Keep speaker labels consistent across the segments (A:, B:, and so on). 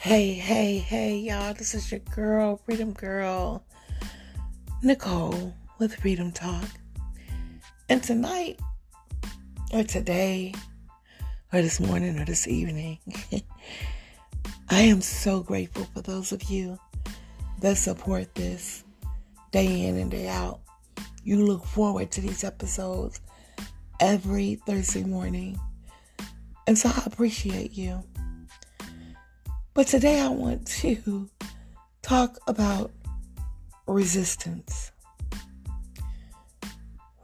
A: Hey, hey, hey, y'all. This is your girl, Freedom Girl, Nicole with Freedom Talk. And tonight, or today, or this morning, or this evening, I am so grateful for those of you that support this day in and day out. You look forward to these episodes every Thursday morning. And so I appreciate you. But today I want to talk about resistance.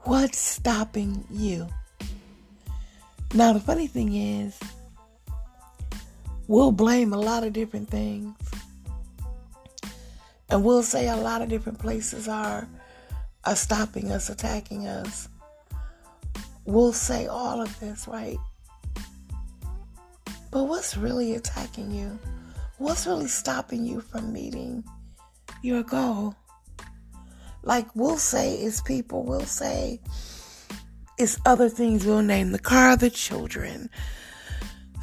A: What's stopping you? Now, the funny thing is, we'll blame a lot of different things. And we'll say a lot of different places are, are stopping us, attacking us. We'll say all of this, right? But what's really attacking you? What's really stopping you from meeting your goal? Like we'll say it's people, we'll say it's other things. We'll name the car, the children,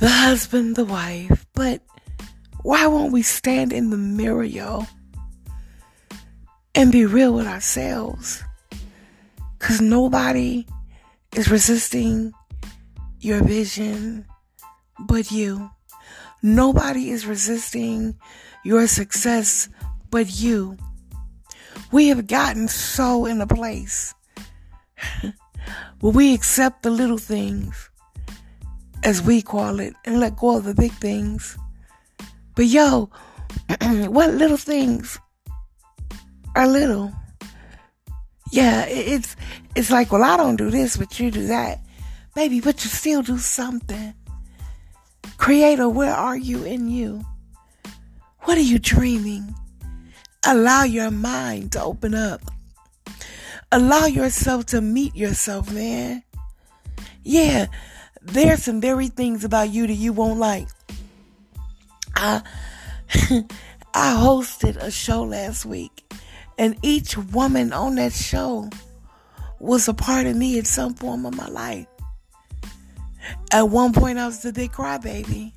A: the husband, the wife. But why won't we stand in the mirror, yo, and be real with ourselves? Because nobody is resisting your vision but you. Nobody is resisting your success but you. We have gotten so in a place where we accept the little things, as we call it, and let go of the big things. But yo, what little things are little? Yeah, it's it's like, well, I don't do this, but you do that, baby. But you still do something. Creator, where are you in you? What are you dreaming? Allow your mind to open up. Allow yourself to meet yourself, man. Yeah, there's some very things about you that you won't like. I I hosted a show last week, and each woman on that show was a part of me in some form of my life. At one point, I was the big crybaby.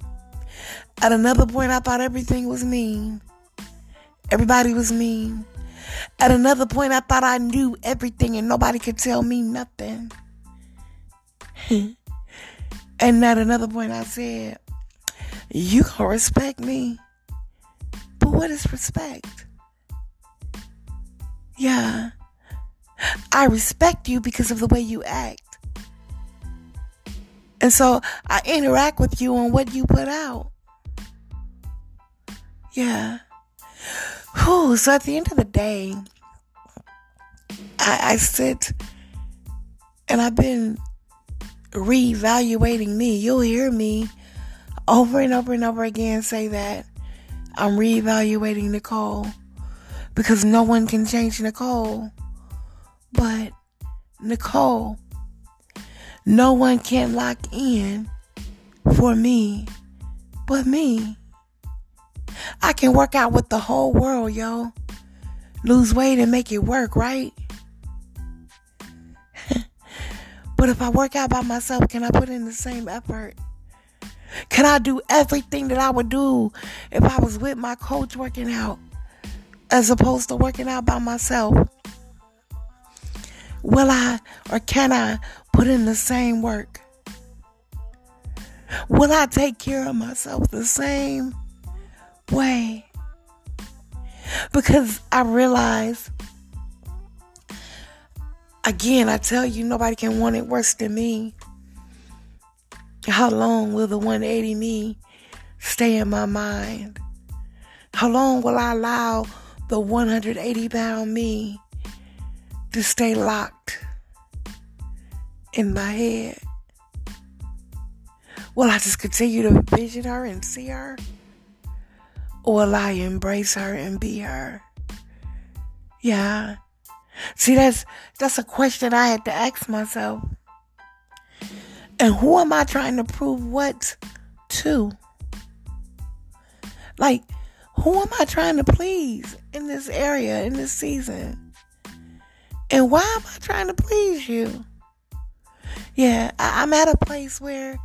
A: At another point, I thought everything was mean. Everybody was mean. At another point, I thought I knew everything and nobody could tell me nothing. and at another point, I said, You gonna respect me. But what is respect? Yeah. I respect you because of the way you act. And so I interact with you on what you put out. Yeah. Whew, so at the end of the day, I, I sit and I've been reevaluating me. You'll hear me over and over and over again say that I'm reevaluating Nicole because no one can change Nicole but Nicole. No one can lock in for me but me. I can work out with the whole world, yo. Lose weight and make it work, right? but if I work out by myself, can I put in the same effort? Can I do everything that I would do if I was with my coach working out as opposed to working out by myself? Will I or can I put in the same work? Will I take care of myself the same way? Because I realize, again, I tell you, nobody can want it worse than me. How long will the 180 me stay in my mind? How long will I allow the 180 pound me to stay locked in my head? Will I just continue to vision her and see her? Or will I embrace her and be her? Yeah. See, that's that's a question I had to ask myself. And who am I trying to prove what to? Like, who am I trying to please in this area, in this season? And why am I trying to please you? Yeah, I, am at a place where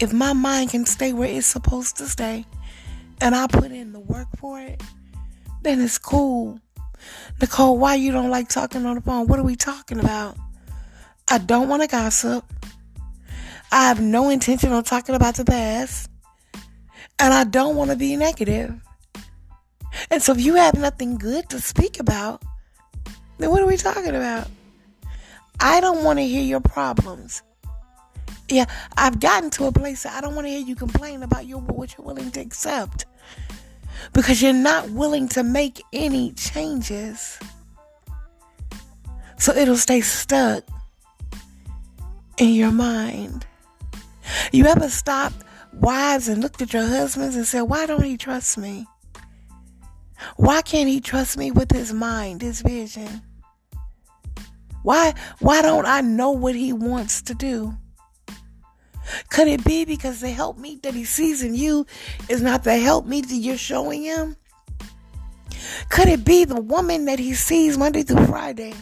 A: if my mind can stay where it's supposed to stay, and I put in the work for it, then it's cool. Nicole, why you don't like talking on the phone? What are we talking about? I don't want to gossip. I have no intention of talking about the past. And I don't want to be negative. And so if you have nothing good to speak about, then what are we talking about? I don't want to hear your problems. Yeah, I've gotten to a place that I don't want to hear you complain about your what you're willing to accept. Because you're not willing to make any changes. So it'll stay stuck in your mind. You ever stopped wives and looked at your husbands and said, Why don't he trust me? Why can't he trust me with his mind, his vision? Why why don't I know what he wants to do? Could it be because the help meet that he sees in you is not the help meet that you're showing him? Could it be the woman that he sees Monday through Friday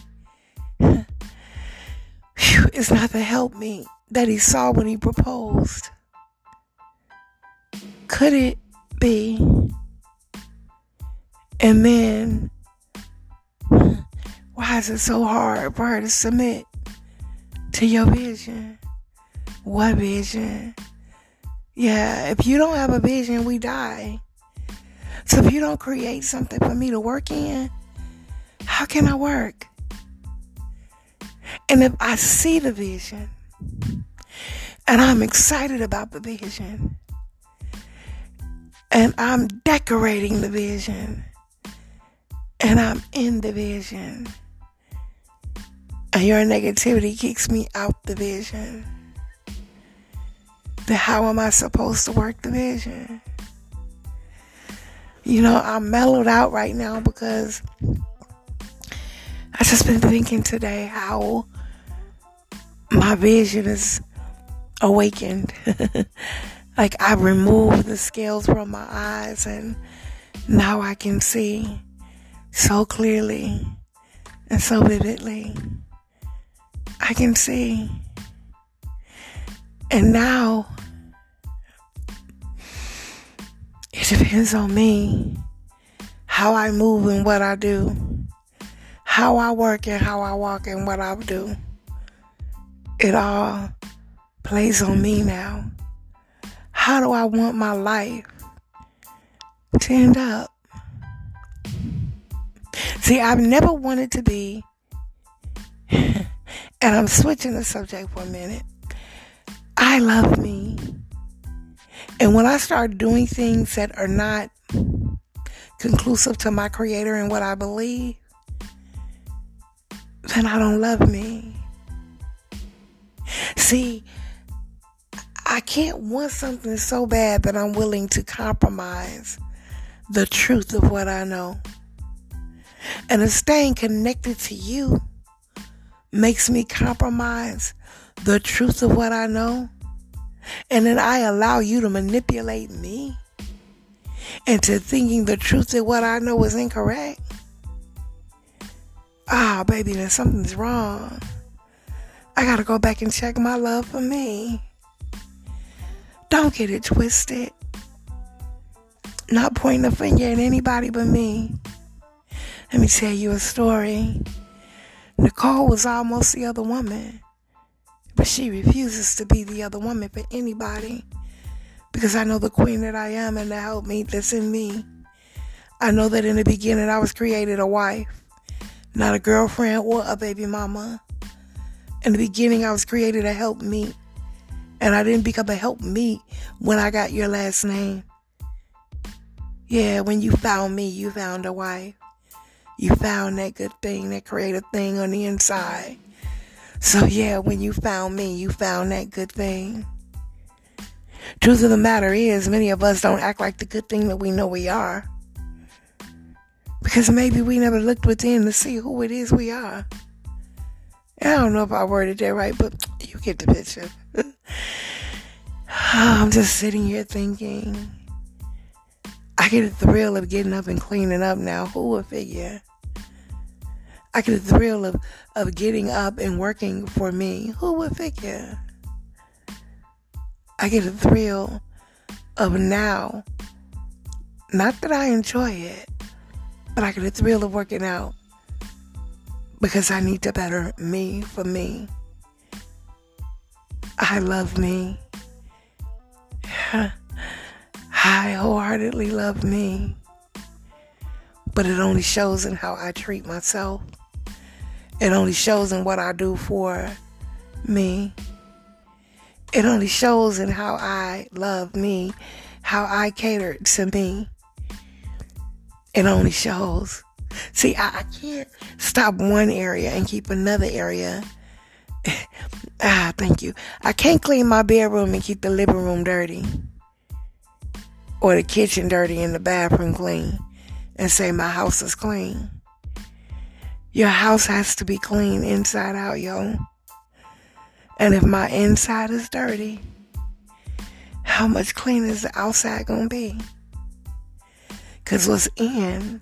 A: is not the help me that he saw when he proposed? Could it be? And then, why is it so hard for her to submit to your vision? What vision? Yeah, if you don't have a vision, we die. So if you don't create something for me to work in, how can I work? And if I see the vision and I'm excited about the vision, and I'm decorating the vision and I'm in the vision. And your negativity kicks me out the vision. Then how am I supposed to work the vision? You know, I'm mellowed out right now because I just been thinking today how my vision is awakened. like I removed the scales from my eyes and now I can see so clearly and so vividly. I can see. And now it depends on me how I move and what I do, how I work and how I walk and what I do. It all plays on me now. How do I want my life to end up? See, I've never wanted to be, and I'm switching the subject for a minute. I love me. And when I start doing things that are not conclusive to my creator and what I believe, then I don't love me. See, I can't want something so bad that I'm willing to compromise the truth of what I know. And if staying connected to you makes me compromise the truth of what I know, and then I allow you to manipulate me into thinking the truth of what I know is incorrect, ah, oh, baby, then something's wrong. I gotta go back and check my love for me. Don't get it twisted. Not pointing a finger at anybody but me. Let me tell you a story. Nicole was almost the other woman, but she refuses to be the other woman for anybody because I know the queen that I am and the help me that's in me. I know that in the beginning I was created a wife, not a girlfriend or a baby mama. In the beginning I was created a help me and I didn't become a help me when I got your last name. Yeah, when you found me, you found a wife. You found that good thing, that creative thing on the inside. So yeah, when you found me, you found that good thing. Truth of the matter is, many of us don't act like the good thing that we know we are. Because maybe we never looked within to see who it is we are. I don't know if I worded that right, but you get the picture. I'm just sitting here thinking. I get a thrill of getting up and cleaning up now. Who would figure? I get a thrill of, of getting up and working for me. Who would figure? I get a thrill of now Not that I enjoy it, but I get a thrill of working out because I need to better me for me. I love me. I wholeheartedly love me. But it only shows in how I treat myself. It only shows in what I do for me. It only shows in how I love me, how I cater to me. It only shows. See, I, I can't stop one area and keep another area. ah, thank you. I can't clean my bedroom and keep the living room dirty or the kitchen dirty and the bathroom clean and say my house is clean. Your house has to be clean inside out, yo. And if my inside is dirty, how much cleaner is the outside gonna be? Cause what's in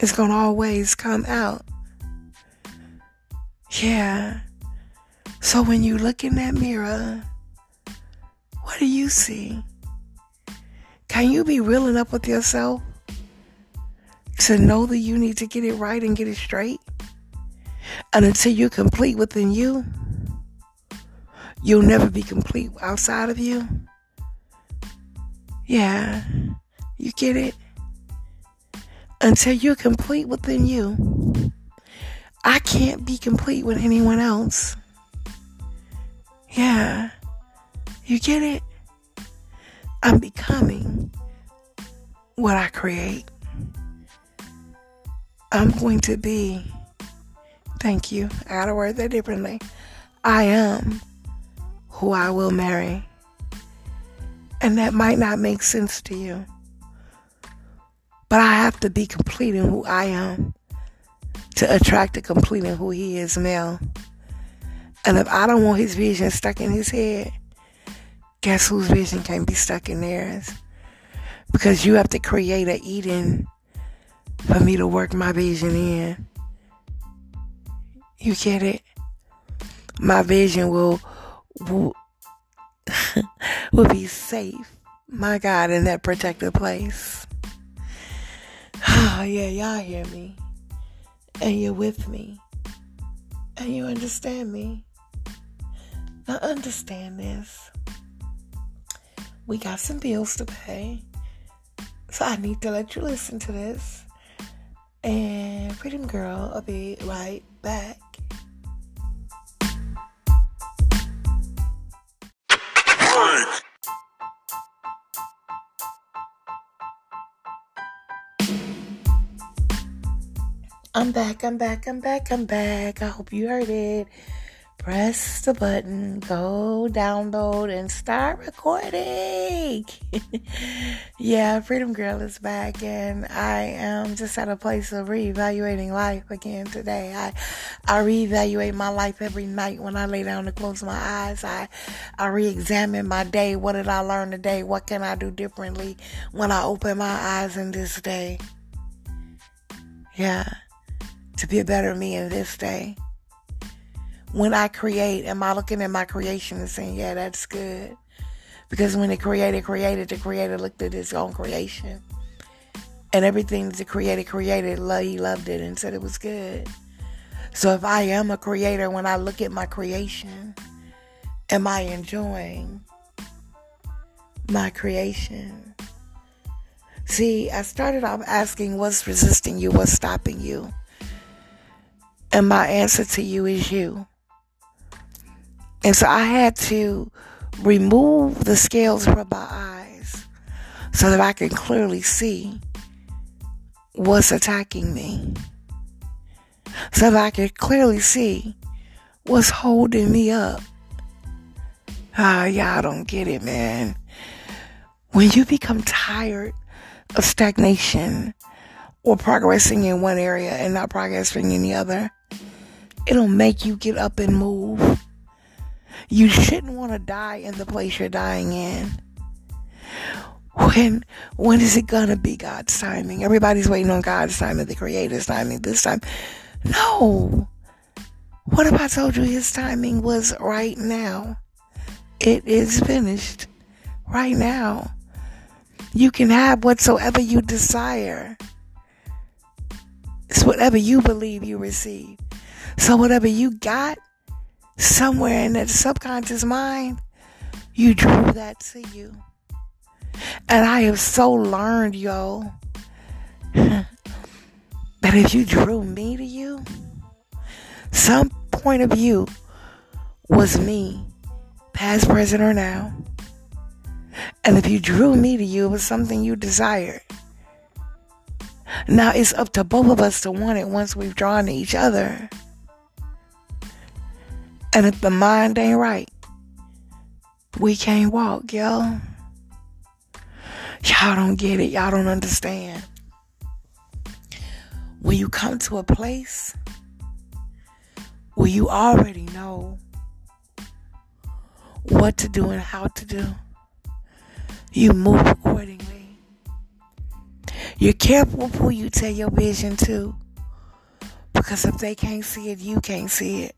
A: is gonna always come out. Yeah. So when you look in that mirror, what do you see? Can you be real enough with yourself to know that you need to get it right and get it straight? And until you're complete within you, you'll never be complete outside of you. Yeah, you get it? Until you're complete within you, I can't be complete with anyone else. Yeah, you get it? I'm becoming what I create. I'm going to be, thank you, I gotta word that differently. I am who I will marry. And that might not make sense to you. But I have to be complete in who I am to attract a complete in who he is male. And if I don't want his vision stuck in his head, guess whose vision can't be stuck in theirs? Because you have to create a Eden for me to work my vision in. You get it? My vision will will, will be safe. My God, in that protected place. Oh, yeah, y'all hear me. And you're with me. And you understand me. Now, understand this we got some bills to pay. So I need to let you listen to this. And Freedom Girl, I'll be right back. I'm back, I'm back, I'm back, I'm back. I hope you heard it press the button, go download, and start recording. yeah, Freedom Girl is back, and I am just at a place of reevaluating life again today. I I reevaluate my life every night when I lay down to close my eyes. I I re-examine my day. What did I learn today? What can I do differently when I open my eyes in this day? Yeah, to be a better me in this day when I create, am I looking at my creation and saying, yeah, that's good? Because when the creator created, the creator looked at his own creation. And everything that the creator created, he loved it and said it was good. So if I am a creator, when I look at my creation, am I enjoying my creation? See, I started off asking what's resisting you, what's stopping you? And my answer to you is you. And so I had to remove the scales from my eyes so that I can clearly see what's attacking me. So that I can clearly see what's holding me up. Ah, y'all don't get it, man. When you become tired of stagnation or progressing in one area and not progressing in the other, it'll make you get up and move. You shouldn't want to die in the place you're dying in. When when is it gonna be God's timing? Everybody's waiting on God's timing, the creator's timing this time. No. What if I told you his timing was right now? It is finished right now. You can have whatsoever you desire. It's whatever you believe you receive. So, whatever you got somewhere in that subconscious mind, you drew that to you. And I have so learned, yo, that if you drew me to you, some point of view was me, past, present, or now. And if you drew me to you, it was something you desired. Now it's up to both of us to want it once we've drawn to each other. And if the mind ain't right, we can't walk, y'all. Y'all don't get it. Y'all don't understand. When you come to a place where you already know what to do and how to do, you move accordingly. You're careful who you tell your vision to because if they can't see it, you can't see it.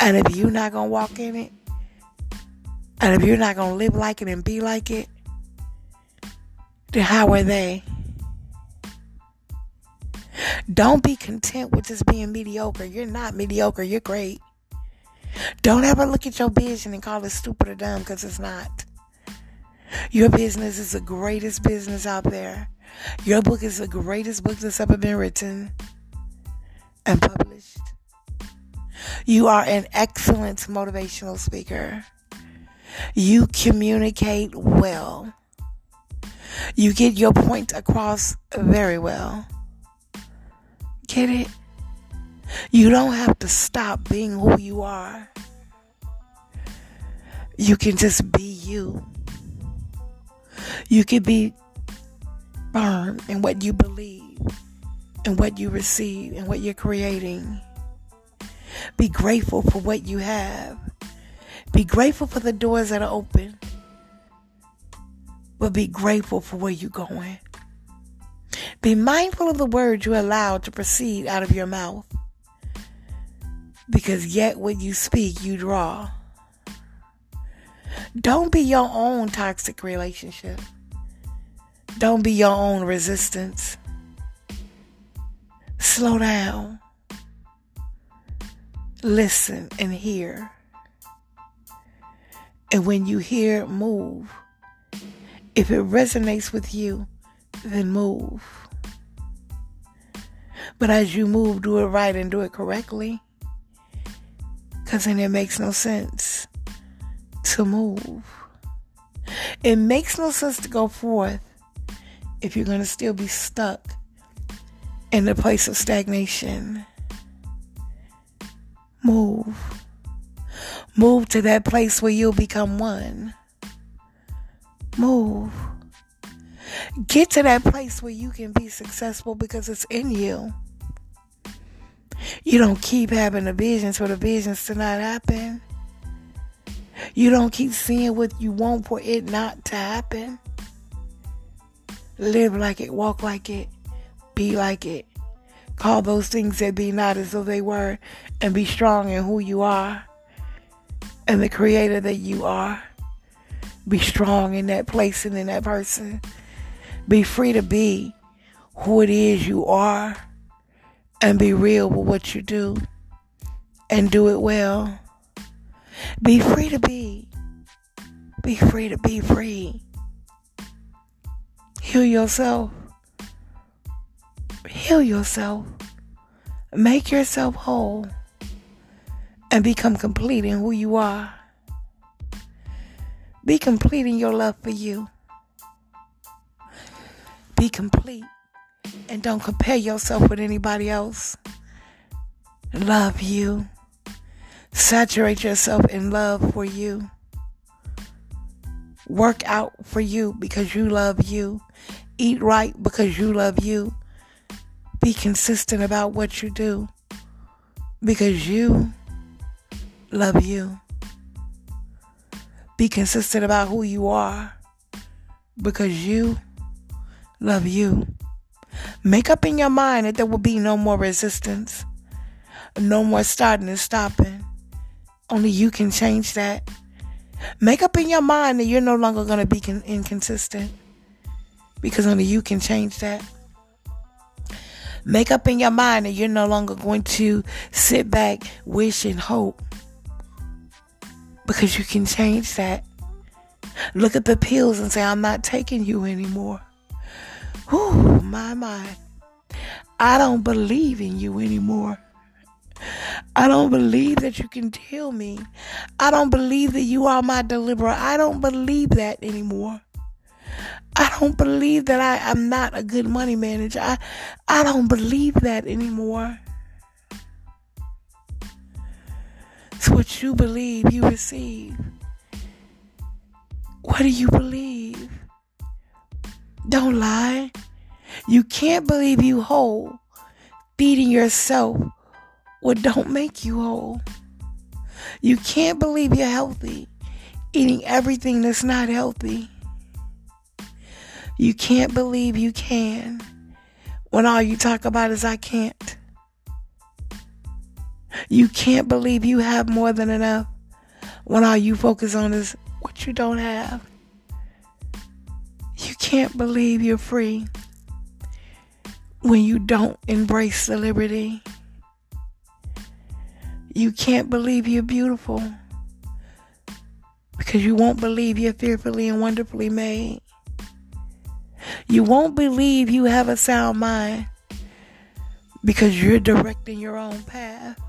A: And if you're not going to walk in it, and if you're not going to live like it and be like it, then how are they? Don't be content with just being mediocre. You're not mediocre, you're great. Don't ever look at your vision and call it stupid or dumb because it's not. Your business is the greatest business out there. Your book is the greatest book that's ever been written and published. You are an excellent motivational speaker. You communicate well. You get your point across very well. Get it? You don't have to stop being who you are. You can just be you. You can be firm in what you believe and what you receive and what you're creating. Be grateful for what you have. Be grateful for the doors that are open. But be grateful for where you're going. Be mindful of the words you allow to proceed out of your mouth. Because yet when you speak, you draw. Don't be your own toxic relationship. Don't be your own resistance. Slow down. Listen and hear. And when you hear, move. If it resonates with you, then move. But as you move, do it right and do it correctly. Because then it makes no sense to move. It makes no sense to go forth if you're going to still be stuck in the place of stagnation. Move. Move to that place where you'll become one. Move. Get to that place where you can be successful because it's in you. You don't keep having the visions for the visions to not happen. You don't keep seeing what you want for it not to happen. Live like it, walk like it, be like it. Call those things that be not as though they were, and be strong in who you are and the creator that you are. Be strong in that place and in that person. Be free to be who it is you are and be real with what you do and do it well. Be free to be. Be free to be free. Heal yourself. Heal yourself. Make yourself whole. And become complete in who you are. Be complete in your love for you. Be complete and don't compare yourself with anybody else. Love you. Saturate yourself in love for you. Work out for you because you love you. Eat right because you love you. Be consistent about what you do because you love you. Be consistent about who you are because you love you. Make up in your mind that there will be no more resistance, no more starting and stopping. Only you can change that. Make up in your mind that you're no longer going to be con- inconsistent because only you can change that. Make up in your mind that you're no longer going to sit back, wish, and hope because you can change that. Look at the pills and say, I'm not taking you anymore. Whew, my, my. I don't believe in you anymore. I don't believe that you can heal me. I don't believe that you are my deliverer. I don't believe that anymore. I don't believe that I, am not a good money manager. I, I don't believe that anymore. It's what you believe you receive. What do you believe? Don't lie. You can't believe you whole feeding yourself what don't make you whole. You can't believe you're healthy eating everything that's not healthy. You can't believe you can when all you talk about is I can't. You can't believe you have more than enough when all you focus on is what you don't have. You can't believe you're free when you don't embrace the liberty. You can't believe you're beautiful because you won't believe you're fearfully and wonderfully made. You won't believe you have a sound mind because you're directing your own path.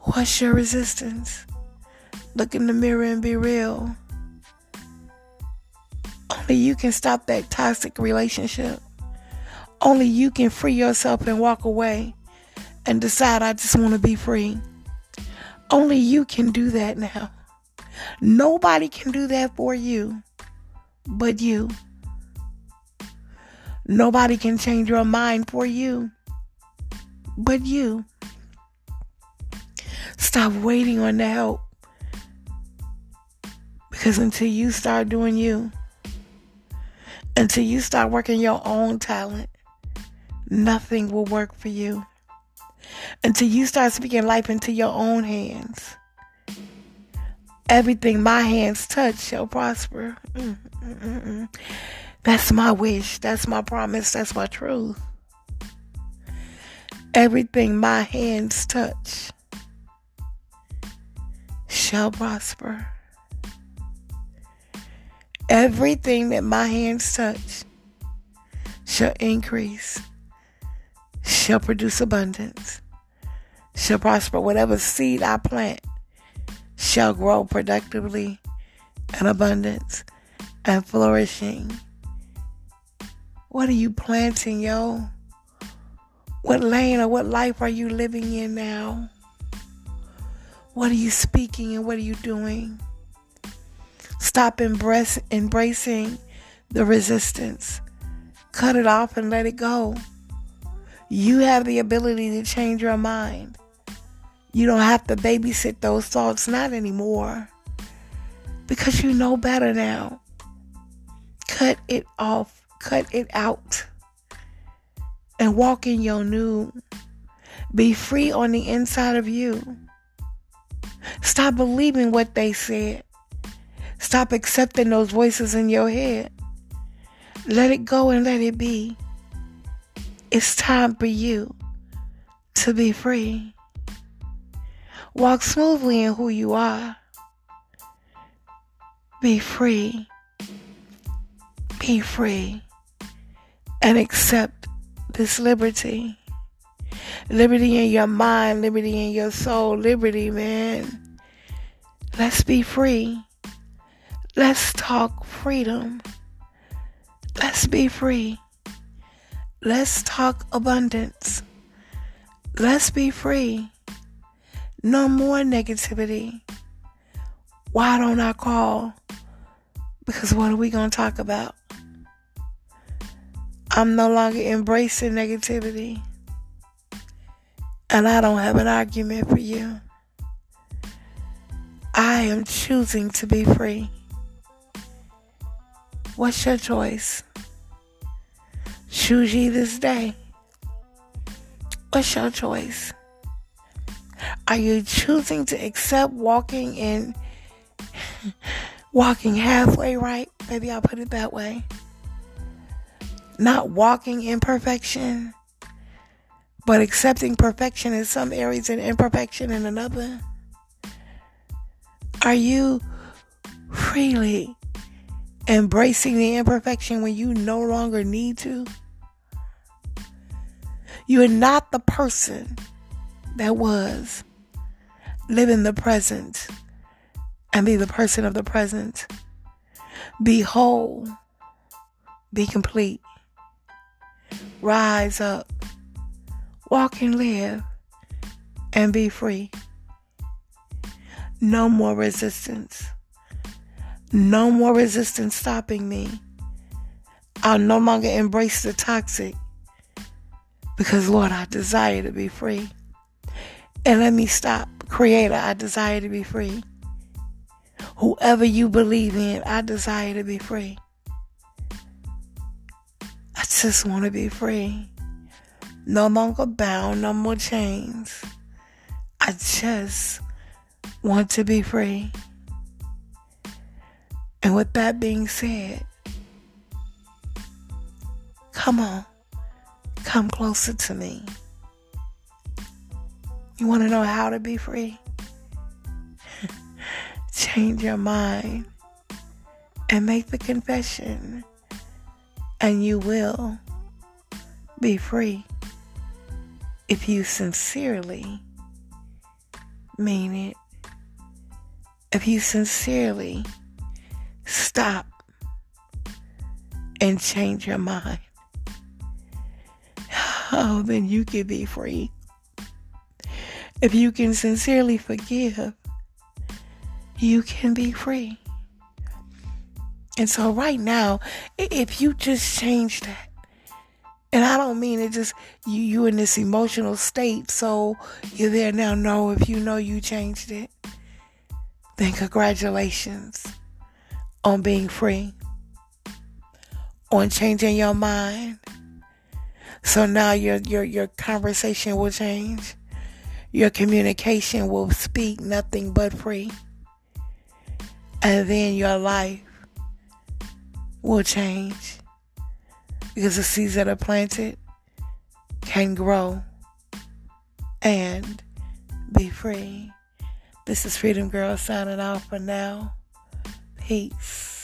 A: What's your resistance? Look in the mirror and be real. Only you can stop that toxic relationship. Only you can free yourself and walk away and decide, I just want to be free. Only you can do that now. Nobody can do that for you but you. Nobody can change your mind for you but you. Stop waiting on the help. Because until you start doing you, until you start working your own talent, nothing will work for you. Until you start speaking life into your own hands, everything my hands touch shall prosper. Mm, That's my wish. That's my promise. That's my truth. Everything my hands touch shall prosper. Everything that my hands touch shall increase, shall produce abundance, shall prosper. Whatever seed I plant shall grow productively and abundance and flourishing. What are you planting, yo? What lane or what life are you living in now? What are you speaking and what are you doing? Stop embracing the resistance. Cut it off and let it go. You have the ability to change your mind. You don't have to babysit those thoughts, not anymore. Because you know better now. Cut it off, cut it out, and walk in your new. Be free on the inside of you. Stop believing what they said. Stop accepting those voices in your head. Let it go and let it be. It's time for you to be free. Walk smoothly in who you are. Be free. Be free. And accept this liberty. Liberty in your mind, liberty in your soul, liberty, man. Let's be free. Let's talk freedom. Let's be free. Let's talk abundance. Let's be free. No more negativity. Why don't I call? Because what are we going to talk about? I'm no longer embracing negativity. And I don't have an argument for you. I am choosing to be free. What's your choice? Choose ye this day. What's your choice? Are you choosing to accept walking in walking halfway right? Maybe I'll put it that way. Not walking in perfection, but accepting perfection in some areas and imperfection in another. Are you freely embracing the imperfection when you no longer need to? You are not the person that was. Live in the present and be the person of the present. Be whole. Be complete. Rise up. Walk and live and be free. No more resistance. No more resistance stopping me. I'll no longer embrace the toxic because, Lord, I desire to be free. And let me stop. Creator, I desire to be free. Whoever you believe in, I desire to be free. I just want to be free. No longer bound, no more chains. I just want to be free. And with that being said, come on. Come closer to me. You want to know how to be free? Change your mind and make the confession, and you will be free if you sincerely mean it. If you sincerely stop and change your mind oh, then you can be free. If you can sincerely forgive, you can be free. And so, right now, if you just change that, and I don't mean it just you you in this emotional state, so you're there now. No, if you know you changed it, then congratulations on being free, on changing your mind so now your your your conversation will change. Your communication will speak nothing but free. And then your life will change. Because the seeds that are planted can grow and be free. This is Freedom Girl signing off for now. Peace.